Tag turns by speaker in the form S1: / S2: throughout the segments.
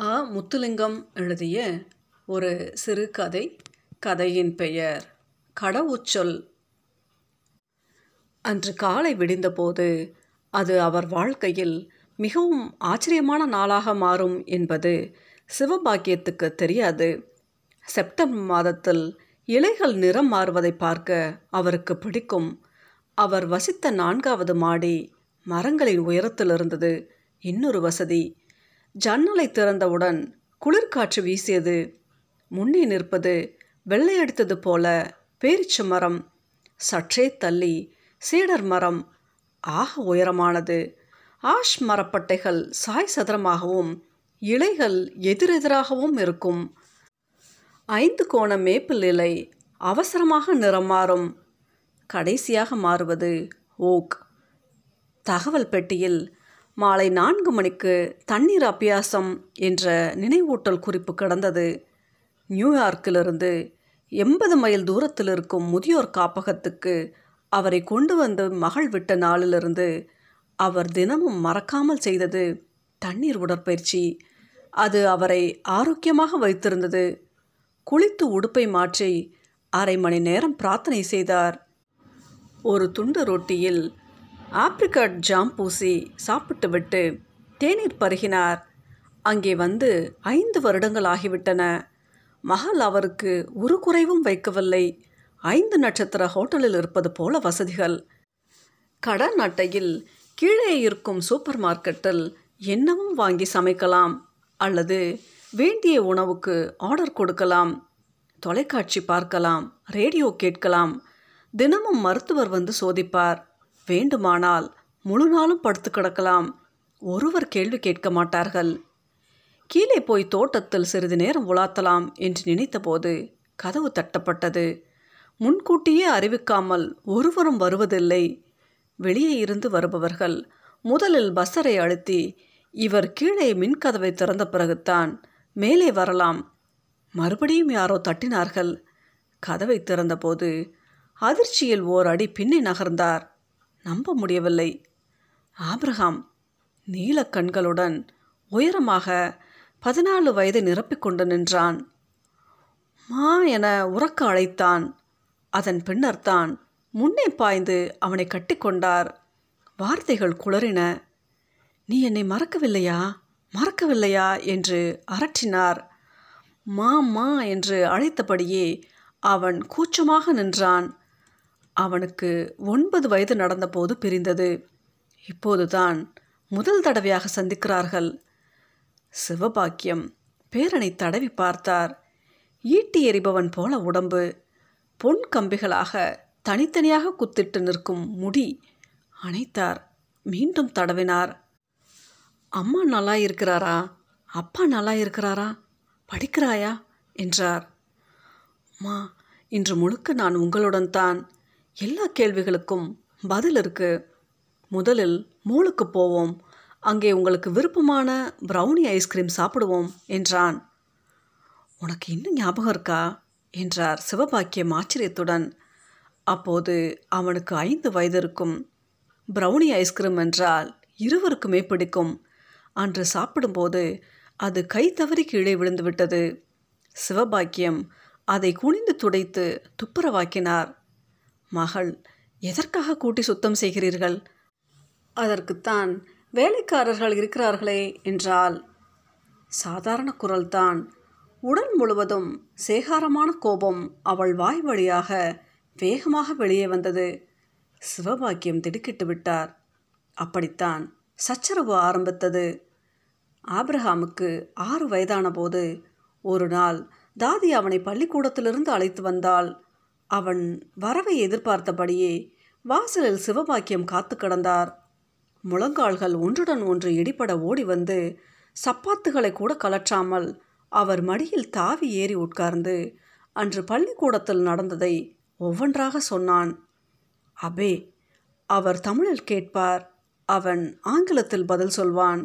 S1: ஆ. முத்துலிங்கம் எழுதிய ஒரு சிறுகதை கதையின் பெயர் கடவுச்சொல். அன்று காலை விடிந்தபோது அது அவர் வாழ்க்கையில் மிகவும் ஆச்சரியமான நாளாக மாறும் என்பது சிவபாக்கியத்துக்கு தெரியாது. செப்டம்பர் மாதத்தில் இலைகள் நிறம் மாறுவதை பார்க்க அவருக்கு பிடிக்கும். அவர் வசித்த நான்காவது மாடி மரங்களின் உயரத்தில் இருந்தது இன்னொரு வசதி ஜன்னலை திறந்தவுடன் குளிர்காற்று வீசியது. முன்னே நிற்பது வெள்ளையடித்தது போல பேரிச்ச மரம். சற்றே தள்ளி சீடர் மரம் ஆக உயரமானது. ஆஷ் மரப்பட்டைகள் சாய் சதுரமாகவும் இலைகள் எதிரெதிராகவும் இருக்கும். ஐந்து கோண மேப்பிள் இலை அவசரமாக நிறம் மாறும். கடைசியாக மாறுவது ஓக். தகவல் பெட்டியில் மாலை நான்கு மணிக்கு தண்ணீர் அபியாசம் என்ற நினைவூட்டல் குறிப்பு கிடந்தது. நியூயார்க்கிலிருந்து எண்பது மைல் தூரத்தில் இருக்கும் முதியோர் காப்பகத்துக்கு அவரை கொண்டு வந்து மகள் விட்ட நாளிலிருந்து அவர் தினமும் மறக்காமல் செய்தது தண்ணீர் உடற்பயிற்சி. அது அவரை ஆரோக்கியமாக வைத்திருந்தது. குளித்து உடுப்பை மாற்றி அரை மணி நேரம் பிரார்த்தனை செய்தார். ஒரு துண்டு ரொட்டியில் ஆப்ரிகாட் ஜாம் பூசி சாப்பிட்டுவிட்டு தேநீர் பருகினார். அங்கே வந்து ஐந்து வருடங்கள் ஆகிவிட்டன. மகள் அவருக்கு ஒரு குறைவும் வைக்கவில்லை. ஐந்து நட்சத்திர ஹோட்டலில் இருப்பது போல வசதிகள். கடன் அட்டையில் கீழே இருக்கும் சூப்பர் மார்க்கெட்டில் என்னவும் வாங்கி சமைக்கலாம் அல்லது வேண்டிய உணவுக்கு ஆர்டர் கொடுக்கலாம். தொலைக்காட்சி பார்க்கலாம் ரேடியோ கேட்கலாம். தினமும் மருத்துவர் வந்து சோதிப்பார். வேண்டுமானால் முழு நாளும் படுத்து கிடக்கலாம். ஒருவர் கேள்வி கேட்க மாட்டார்கள். கீழே போய் தோட்டத்தில் சிறிது நேரம் உலாத்தலாம் என்று நினைத்தபோது கதவு தட்டப்பட்டது. முன்கூட்டியே அறிவிக்காமல் ஒருவரும் வருவதில்லை. வெளியே இருந்து வருபவர்கள் முதலில் பஸ்ஸரை அழுத்தி இவர் கீழே மின்கதவை திறந்த பிறகுத்தான் மேலே வரலாம். மறுபடியும் யாரோ தட்டினார்கள். கதவை திறந்தபோது அதிர்ச்சியில் ஓர் அடி பின்னே நகர்ந்தார். நம்ப முடியவில்லை. ஆப்ரஹாம் நீல கண்களுடன் உயரமாக பதினாலு வயது நிரப்பிக்கொண்டு நின்றான். மா என உறக்க அழைத்தான். அதன் பின்னர்தான் முன்னே பாய்ந்து அவனை கட்டிக்கொண்டார் வார்த்தைகள் குளறின. நீ என்னை மறக்கவில்லையா? மறக்கவில்லையா? என்று அரற்றினார் மா மா என்று அழைத்தபடியே அவன் கூச்சமாக நின்றான். அவனுக்கு ஒன்பது வயது நடந்தபோது பிரிந்தது. இப்போதுதான் முதல் தடவையாக சந்திக்கிறார்கள். சிவபாக்கியம் பேரனை தடவி பார்த்தார். ஈட்டி எறிபவன் போல உடம்பு. பொன் கம்பிகளாக தனித்தனியாக குத்திட்டு நிற்கும் முடி அணைத்தார். மீண்டும் தடவினார். அம்மா நல்லா இருக்கிறாரா? அப்பா நல்லா இருக்கிறாரா? படிக்கிறாயா? என்றார். மா இன்று முழுக்க நான் உங்களுடன் தான். எல்லா கேள்விகளுக்கும் பதில் இருக்கு. முதலில் மூளுக்கு போவோம். அங்கே உங்களுக்கு விருப்பமான ப்ரௌனி ஐஸ்கிரீம் சாப்பிடுவோம் என்றான். உனக்கு இன்னும் ஞாபகம் இருக்கா? என்றார் சிவபாக்கியம் ஆச்சரியத்துடன். அப்போது அவனுக்கு ஐந்து வயது இருக்கும். ப்ரௌனி ஐஸ்கிரீம் என்றால் இருவருக்குமே பிடிக்கும். அன்று சாப்பிடும்போது அது கை தவறி கீழே விழுந்து விட்டது சிவபாக்கியம் அதை குனிந்து துடைத்து துப்புரவாக்கினார். மகள் எதற்காக கூட்டி சுத்தம் செய்கிறீர்கள்? அதற்குத்தான் வேலைக்காரர்கள் இருக்கிறார்களே என்றால் சாதாரண குரல்தான். உடல் முழுவதும் சேகாரமான கோபம் அவள் வாய் வழியாக வேகமாக வெளியே வந்தது. சிவபாக்கியம் திடுக்கிட்டு விட்டார். அப்படித்தான் சச்சரவு ஆரம்பித்தது. ஆப்ரஹாமுக்கு ஆறு வயதான போது ஒரு நாள் தாதி அவனை பள்ளிக்கூடத்திலிருந்து அழைத்து வந்தாள். அவன் வரவை எதிர்பார்த்தபடியே வாசலில் சிவபாக்கியம் காத்து கிடந்தார். முழங்கால்கள் ஒன்றுடன் ஒன்று இடிபட ஓடி வந்து சப்பாத்துகளை கூட கலற்றாமல் அவர் மடியில் தாவி ஏறி உட்கார்ந்து அன்று பள்ளிக்கூடத்தில் நடந்ததை ஒவ்வொன்றாக சொன்னான். அபே அவர் தமிழில் கேட்பார். அவன் ஆங்கிலத்தில் பதில் சொல்வான்.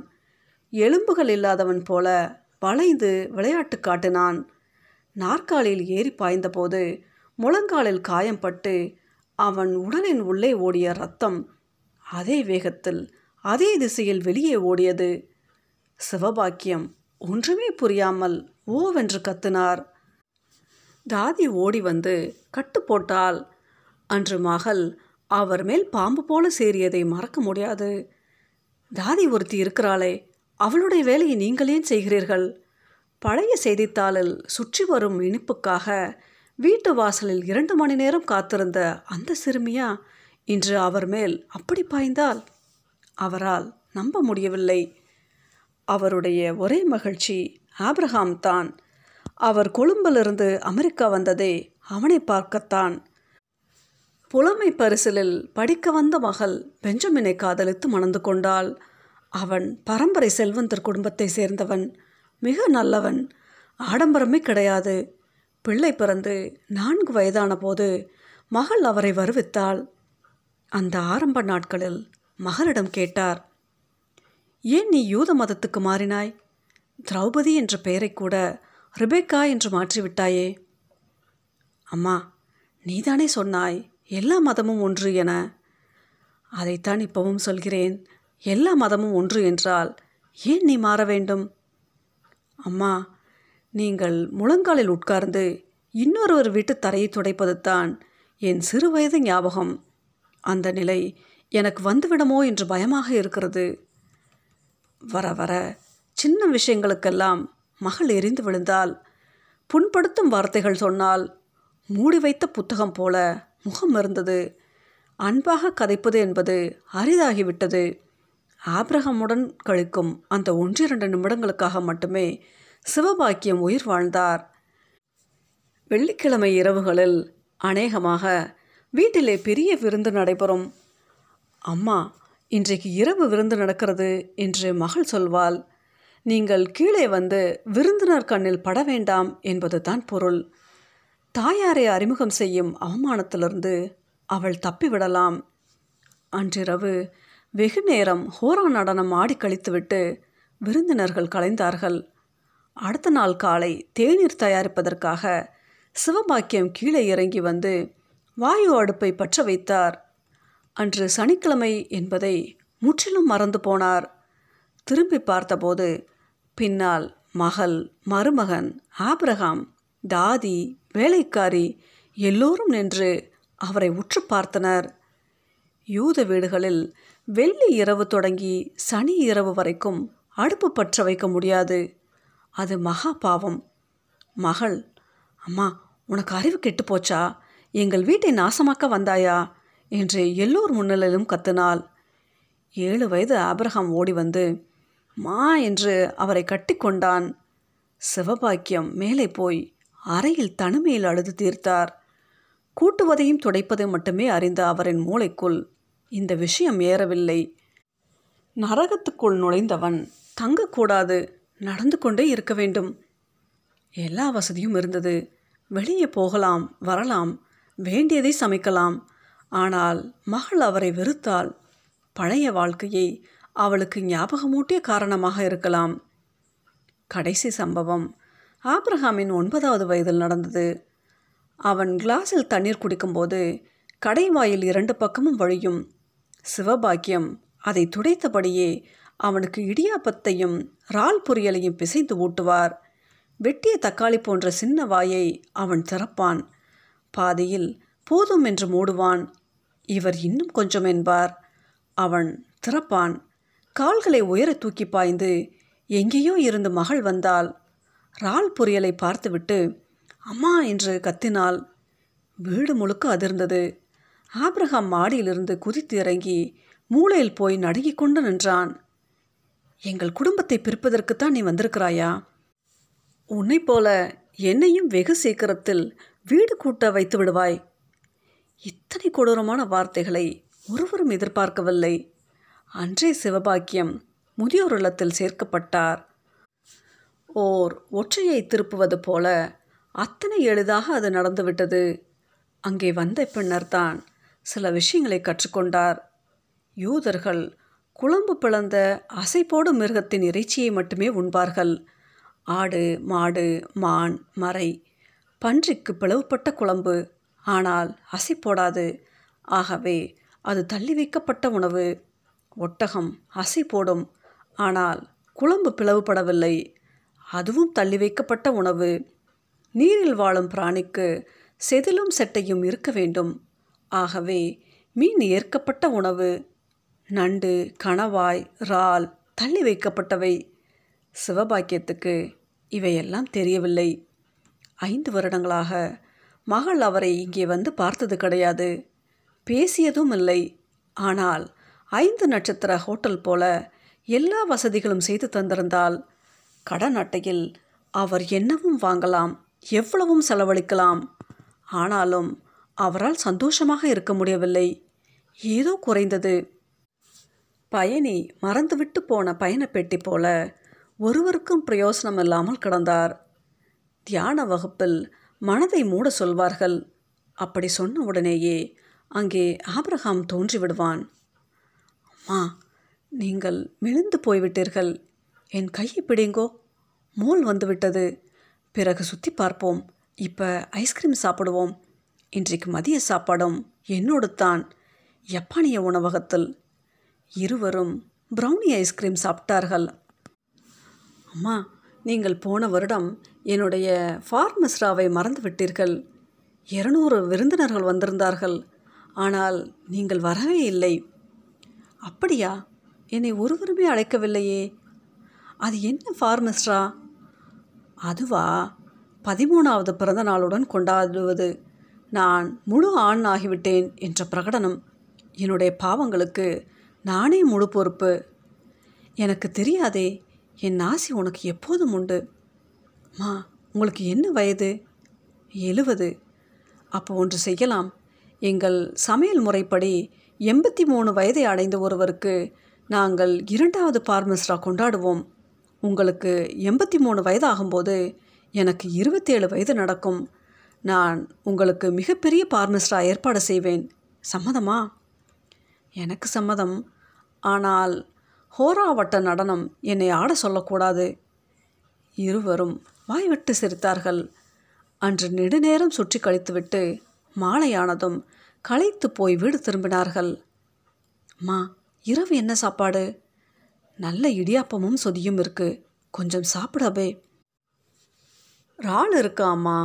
S1: எலும்புகள் இல்லாதவன் போல வளைந்து விளையாட்டு காட்டினான். நாற்காலியில் ஏறி பாய்ந்தபோது முழங்காலில் காயம்பட்டு அவன் உடலின் உள்ளே ஓடிய ரத்தம் அதே வேகத்தில் அதே திசையில் வெளியே ஓடியது. சிவபாக்கியம் ஒன்றுமே புரியாமல் ஓவென்று கத்தினார். தாதி ஓடி வந்து கட்டு போட்டால் அன்று மகள் அவர் மேல் பாம்பு போல சேரியதை மறக்க முடியாது. தாதி ஒருத்தி இருக்கிறாளே அவளுடைய வேலையை நீங்களே செய்கிறீர்கள். பழைய செய்தித்தாளில் சுற்றி வரும் இனிப்புக்காக வீட்டு வாசலில் இரண்டு மணி நேரம் காத்திருந்த அந்த சிறுமியா இன்று அவர் மேல் அப்படி பாய்ந்தால் அவரால் நம்ப முடியவில்லை. அவருடைய ஒரே மகிழ்ச்சி ஆப்ரஹாம் தான். அவர் கொழும்பிலிருந்து அமெரிக்கா வந்ததே அவனை பார்க்கத்தான். புலமை பரிசலில் படிக்க வந்த மகள் பெஞ்சமினை காதலித்து மணந்து கொண்டாள். அவன் பரம்பரை செல்வந்தர் குடும்பத்தை சேர்ந்தவன். மிக நல்லவன். ஆடம்பரமே கிடையாது. பிள்ளை பிறந்து நான்கு வயதான போது மகள் அவரை வருவித்தாள். அந்த ஆரம்ப நாட்களில் மகளிடம் கேட்டார் ஏன் நீ யூத மதத்துக்கு மாறினாய்? திரௌபதி என்ற பெயரை கூட ரிபேக்கா என்று மாற்றிவிட்டாயே? அம்மா நீதானே சொன்னாய் எல்லா மதமும் ஒன்று என. அதைத்தான் இப்பவும் சொல்கிறேன் எல்லா மதமும் ஒன்று என்றால் ஏன் நீ மாற வேண்டும்? அம்மா நீங்கள் முழங்காலில் உட்கார்ந்து இன்னொருவர் வீட்டு தரையை துடைப்பது தான் என் சிறு வயது ஞாபகம். அந்த நிலை எனக்கு வந்துவிடுமோ என்று பயமாக இருக்கிறது. வர வர சின்ன விஷயங்களுக்கெல்லாம் மகள் எரிந்து விழுந்தால் புண்படுத்தும் வார்த்தைகள் சொன்னால் மூடி வைத்த புத்தகம் போல முகம் இருந்தது. அன்பாக கதைப்பது என்பது அரிதாகிவிட்டது. ஆப்ரஹமுடன் கழிக்கும் அந்த ஒன்றிரண்டு நிமிடங்களுக்காக மட்டுமே சிவபாக்கியம் உயிர் வாழ்ந்தார். வெள்ளிக்கிழமை இரவுகளில் அநேகமாக வீட்டிலே பெரிய விருந்து நடைபெறும். அம்மா இன்றைக்கு இரவு விருந்து நடக்கிறது என்று மகள் சொல்வாள். நீங்கள் கீழே வந்து விருந்தினர் கண்ணில் பட வேண்டாம் என்பது தான் பொருள். தாயாரை அறிமுகம் செய்யும் அவமானத்திலிருந்து அவள் தப்பிவிடலாம். அன்றிரவு வெகு நேரம் ஹோரா நடனம் ஆடி கழித்துவிட்டு விருந்தினர்கள் கலைந்தார்கள். அடுத்த நாள் காலை தேநீர் தயாரிப்பதற்காக சிவபாக்கியம் கீழே இறங்கி வந்து வாயு அடுப்பை பற்ற வைத்தார். அன்று சனிக்கிழமை என்பதை முற்றிலும் மறந்து போனார். திரும்பி பார்த்தபோது பின்னால் மகள் மருமகன் ஆபிரகாம் தாதி வேலைக்காரி எல்லோரும் நின்று அவரை உற்று பார்த்தனர். யூத வீடுகளில் வெள்ளி இரவு தொடங்கி சனி இரவு வரைக்கும் அடுப்பு பற்ற வைக்க முடியாது. அது மகா பாவம். மகள் அம்மா உனக்கு அறிவு கெட்டு போச்சா எங்கள் வீட்டை நாசமாக்க வந்தாயா? என்று எல்லோர் முன்னிலையிலும் கத்தினாள். ஏழு வயது ஆபிரகாம் ஓடி வந்து மா என்று அவரை கட்டிக்கொண்டான் சிவபாக்கியம் மேலே போய் அறையில் தனிமையில் அழுது தீர்த்தார். கூட்டுவதையும் துடைப்பதை மட்டுமே அறிந்த அவரின் மூளைக்குள் இந்த விஷயம் ஏறவில்லை. நரகத்துக்குள் நுழைந்தவன் தங்கக்கூடாது. நடந்து கொண்டே இருக்க வேண்டும். எல்லா வசதியும் இருந்தது. வெளியே போகலாம் வரலாம் வேண்டியதை சமைக்கலாம். ஆனால் மகள் அவரை வெறுத்தால் பழைய வாழ்க்கையை அவளுக்கு ஞாபகமூட்டிய காரணமாக இருக்கலாம். கடைசி சம்பவம் ஆப்ரஹாமின் ஒன்பதாவது வயதில் நடந்தது. அவன் கிளாஸில் தண்ணீர் குடிக்கும்போது கடைவாயில் இரண்டு பக்கமும் வழியும். சிவபாக்கியம் அதை துடைத்தபடியே அவனுக்கு இடியாப்பத்தையும் இறால் பொரியலையும் பிசைந்து ஊட்டுவார். வெட்டிய தக்காளி போன்ற சின்ன வாயை அவன் திறப்பான். பாதியில் போதும் என்று மூடுவான். இவர் இன்னும் கொஞ்சம் என்பார். அவன் திறப்பான். கால்களை உயர தூக்கி பாய்ந்து எங்கேயோ இருந்து மகள் வந்தால் இறால் பொரியலை பார்த்துவிட்டு அம்மா என்று கத்தினாள். வீடு முழுக்க அதிர்ந்தது. ஆப்ரஹாம் மாடியிலிருந்து குதித்து இறங்கி மூளையில் போய் நடுங்கிக் கொண்டு நின்றான். எங்கள் குடும்பத்தை பிரிப்பதற்குத்தான் நீ வந்திருக்கிறாயா? உன்னை போல என்னையும் வெகு சீக்கிரத்தில் வீடு கூட்ட வைத்து விடுவாய். இத்தனை கொடூரமான வார்த்தைகளை ஒருவரும் எதிர்பார்க்கவில்லை. அன்றே சிவபாக்கியம் முதியோர் இல்லத்தில் சேர்க்கப்பட்டார். ஓர் ஒற்றையை திருப்புவது போல அத்தனை எளிதாக அது நடந்துவிட்டது. அங்கே வந்த பின்னர்தான் சில விஷயங்களை கற்றுக்கொண்டார். யூதர்கள் குழம்பு பிளந்த அசைப்போடு மிருகத்தின் இறைச்சியை மட்டுமே உண்பார்கள். ஆடு மாடு மான் மறை பன்றிக்கு பிளவுபட்ட குழம்பு. ஆனால் அசைப்போடாது. ஆகவே அது தள்ளி வைக்கப்பட்ட உணவு. ஒட்டகம் அசை போடும் ஆனால் குழம்பு பிளவுபடவில்லை. அதுவும் தள்ளி வைக்கப்பட்ட உணவு. நீரில் வாழும் பிராணிக்கு செதிலும் செட்டையும் இருக்க வேண்டும். ஆகவே மீன் ஏற்கப்பட்ட உணவு. நண்டு கணவாய் இறால் தள்ளி வைக்கப்பட்டவை. சிவபாக்கியத்துக்கு இவையெல்லாம் தெரியவில்லை. ஐந்து வருடங்களாக மகள் அவரை இங்கே வந்து பார்த்தது கிடையாது. பேசியதும் இல்லை. ஆனால் ஐந்து நட்சத்திர ஹோட்டல் போல எல்லா வசதிகளும் செய்து தந்திருந்தால் கடன் அட்டையில் அவர் என்னவும் வாங்கலாம் எவ்வளவும் செலவழிக்கலாம். ஆனாலும் அவரால் சந்தோஷமாக இருக்க முடியவில்லை. ஏதோ குறைந்தது. பயணி மறந்துவிட்டு போன பயணப்பெட்டி போல ஒருவருக்கும் பிரயோசனம் இல்லாமல் கிடந்தார். தியான வகுப்பில் மனதை மூட சொல்வார்கள். அப்படி சொன்ன உடனேயே அங்கே ஆபிரகாம் தோன்றி விடுவான் அம்மா நீங்கள் மெலிந்து போய்விட்டீர்கள். என் கையை பிடிங்கோ. மோல் வந்துவிட்டது. பிறகு சுற்றி பார்ப்போம். இப்போ ஐஸ்கிரீம் சாப்பிடுவோம். இன்றைக்கு மதிய சாப்பாடும் என்னோடு தான் யப்பானிய உணவகத்தில் இருவரும் ப்ரௌனி ஐஸ்கிரீம் சாப்பிட்டார்கள். அம்மா நீங்கள் போன வருடம் என்னுடைய ஃபார்மஸ்ராவை மறந்து விட்டீர்கள் இருநூறு விருந்தினர்கள் வந்திருந்தார்கள். ஆனால் நீங்கள் வரவே இல்லை. அப்படியா? என்னை ஒருவருமே அழைக்கவில்லையே. அது என்ன ஃபார்மஸ்ரா அதுவா? பதிமூணாவது பிறந்த நாளுடன் கொண்டாடுவது. நான் முழு ஆண் ஆகிவிட்டேன் என்ற பிரகடனம் என்னுடைய பாவங்களுக்கு நானே முழு பொறுப்பு. எனக்கு தெரியாதே என் ஆசை உனக்கு எப்போதும் உண்டு. மா உங்களுக்கு என்ன வயது? எழுவது. அப்போ ஒன்று செய்யலாம். எங்கள் சமையல் முறைப்படி எண்பத்தி மூணு வயதை அடைந்த ஒருவருக்கு நாங்கள் இரண்டாவது பார்மஸ்ரா கொண்டாடுவோம். உங்களுக்கு எண்பத்தி மூணு வயதாகும்போது எனக்கு இருபத்தேழு வயது நடக்கும். நான் உங்களுக்கு மிகப்பெரிய பார்மஸ்ரா ஏற்பாடு செய்வேன். சம்மதமா? எனக்கு சம்மதம். ஆனால் ஹோராவட்ட நடனம் என்னை ஆட சொல்லக்கூடாது. இருவரும் வாய்விட்டு சிரித்தார்கள். அன்று நெடுநேரம் சுற்றி கழித்துவிட்டு மாலையானதும் களைத்து போய் வீடு திரும்பினார்கள். மா இரவு என்ன சாப்பாடு? நல்ல இடியாப்பமும் சொதியும் இருக்கு. கொஞ்சம் சாப்பிடவே இறால் இருக்கா அம்மா?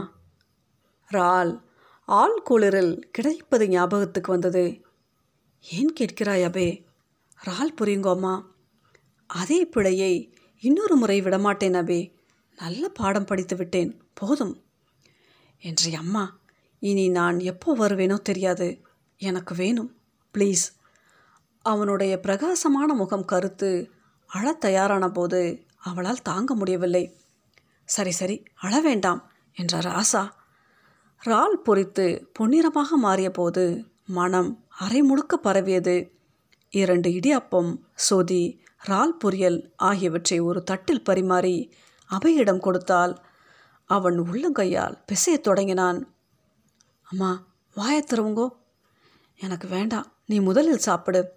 S1: இறால் ஆள் குளிரில் கிடைப்பது ஞாபகத்துக்கு வந்தது. ஏன் கேட்கிறாய் அபே இறால் புரியுங்கோம்மா. அதே பிழையை இன்னொரு முறை விடமாட்டேன் அபே. நல்ல பாடம் படித்து விட்டேன். போதும். என்று அம்மா இனி நான் எப்போ வருவேனோ தெரியாது. எனக்கு வேணும். ப்ளீஸ். அவனுடைய பிரகாசமான முகம் கருத்து அழத் தயாரான போது அவளால் தாங்க முடியவில்லை. சரி சரி அழ வேண்டாம் என்றார் ஆசா. ரால் பொறித்து பொன்னிறமாக மாறிய போது மனம் அரை முழுக்க பரவியது. இரண்டு இடியாப்பம் சொதி ரால் பொரியல் ஆகியவற்றை ஒரு தட்டில் பரிமாறி அவையிடம் கொடுத்தால் அவன் உள்ளங்கையால் பிசையத் தொடங்கினான். அம்மா வாயை எனக்கு வேண்டாம். நீ முதலில் சாப்பிடு.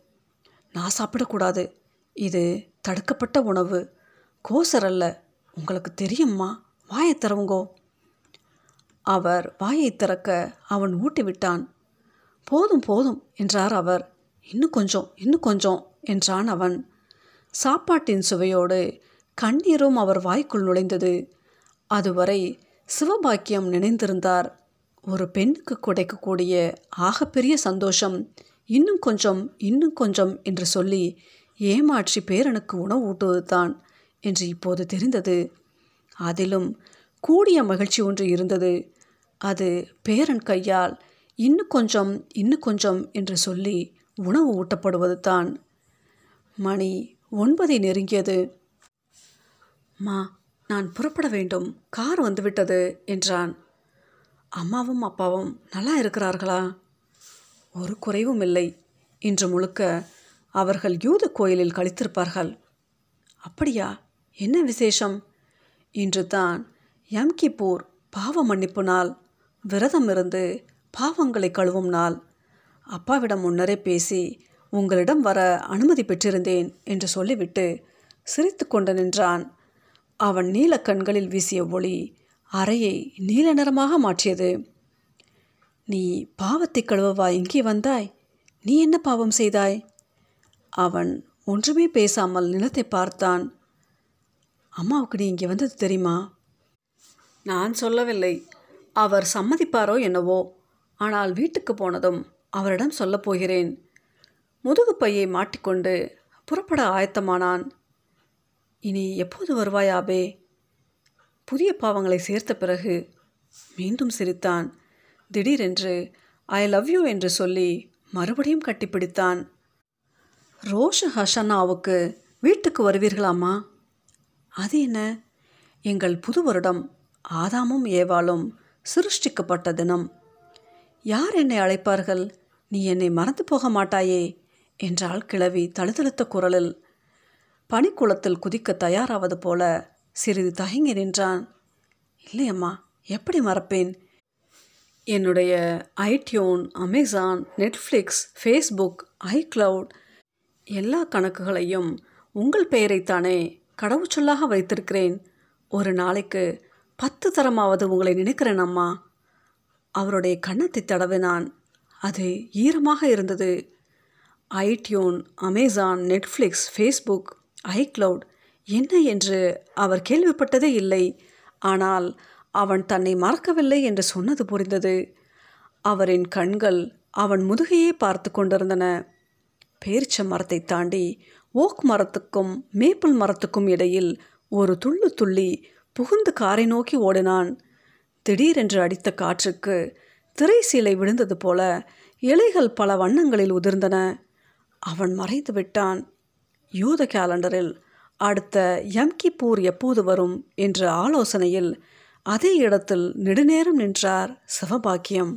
S1: நான் சாப்பிடக்கூடாது. இது தடுக்கப்பட்ட உணவு. கோசர் அல்ல. உங்களுக்கு தெரியும்மா. வாயை திறவுங்கோ. அவர் வாயை திறக்க அவன் ஊட்டி விட்டான் போதும் போதும் என்றார் அவர். இன்னும் கொஞ்சம் இன்னும் கொஞ்சம் என்றான் அவன். சாப்பாட்டின் சுவையோடு கண்ணீரும் அவர் வாய்க்குள் நுழைந்தது. அதுவரை சிவபாக்கியம் நினைந்திருந்தார். ஒரு பெண்ணுக்கு கிடைக்கக்கூடிய ஆகப்பெரிய சந்தோஷம் இன்னும் கொஞ்சம் இன்னும் கொஞ்சம் என்று சொல்லி ஏமாற்றி பேரனுக்கு உணவு ஊட்டுவது தான் என்று இப்போது தெரிந்தது. அதிலும் கூடிய மகிழ்ச்சி ஒன்று இருந்தது. அது பேரன் கையால் இன்னும் கொஞ்சம் இன்னும் கொஞ்சம் என்று சொல்லி உணவு ஊட்டப்படுவது தான் மணி ஒன்பதை நெருங்கியது. மா நான் புறப்பட வேண்டும். கார் வந்துவிட்டது என்றான். அம்மாவும் அப்பாவும் நல்லா இருக்கிறார்களா? ஒரு குறைவும் இல்லை இன்று முழுக்க அவர்கள் யூத கோயிலில் கழித்திருப்பார்கள். அப்படியா? என்ன விசேஷம்? இன்று தான் யம் பாவ மன்னிப்பு நாள் விரதம் இருந்து பாவங்களை கழுவும் நாள் அப்பாவிடம் முன்னரே பேசி உங்களிடம் வர அனுமதி பெற்றிருந்தேன் என்று சொல்லிவிட்டு சிரித்து கொண்டு நின்றான். அவன் நீல கண்களில் வீசிய ஒளி அறையை நீல நிறமாக மாற்றியது. நீ பாவத்தை கழுவவா? இங்கே வந்தாய். நீ என்ன பாவம் செய்தாய்? அவன் ஒன்றுமே பேசாமல் நிலத்தை பார்த்தான். அம்மாவுக்கு நீ இங்கே வந்தது தெரியுமா? நான் சொல்லவில்லை. அவர் சம்மதிப்பாரோ என்னவோ. ஆனால் வீட்டுக்கு போனதும் அவரிடம் சொல்லப்போகிறேன் முதுகுப்பையை முதுகு பையை மாட்டிக்கொண்டு புறப்பட ஆயத்தமானான். இனி எப்போது வருவாயாபே புதிய பாவங்களை சேர்த்த பிறகு மீண்டும் சிரித்தான். திடீரென்று ஐ லவ் யூ என்று சொல்லி மறுபடியும் கட்டிப்பிடித்தான். ரோஷ ஹஷனாவுக்கு வீட்டுக்கு வருவீர்களாமா அது என்ன? எங்கள் புது வருடம் ஆதாமும் ஏவாளும் சிருஷ்டிக்கப்பட்ட தினம். யார் என்னை அழைப்பார்கள்? நீ என்னை மறந்து போக மாட்டாயே என்றாள் கிழவி தழுதழுத்த குரலில். பனிக்குளத்தில் குதிக்க தயாராவது போல சிறிது தயங்கி நின்றான். இல்லையம்மா எப்படி மறப்பேன்? என்னுடைய iTune Amazon Netflix Facebook iCloud எல்லா கணக்குகளையும் உங்கள் பெயரைத்தானே கடவுச்சொல்லாக வைத்திருக்கிறேன். ஒரு நாளைக்கு பத்து தரமாவது உங்களை நினைக்கிறேன் அம்மா. அவருடைய கன்னத்தை தடவினான். அது ஈரமாக இருந்தது. ITune Amazon Netflix Facebook iCloud என்ன என்று அவர் கேள்விப்பட்டதே இல்லை. ஆனால் அவன் தன்னை மறக்கவில்லை என்று சொன்னது புரிந்தது. அவரின் கண்கள் அவன் முதுகையே பார்த்து கொண்டிருந்தன. பேரிச்ச மரத்தை தாண்டி ஓக் மரத்துக்கும் மேப்பிள் மரத்துக்கும் இடையில் ஒரு துள்ளு துள்ளி புகுந்து காரை நோக்கி ஓடினான். திடீரென்று அடித்த காற்றுக்கு திரை சீலை விழுந்தது போல இலைகள் பல வண்ணங்களில் உதிர்ந்தன. அவன் மறைந்து விட்டான். யூத கேலண்டரில் அடுத்த யம்கிப்பூர் எப்போது வரும் என்ற ஆலோசனையில் அதே இடத்தில் நெடுநேரம் நின்றார் சிவபாக்கியம்.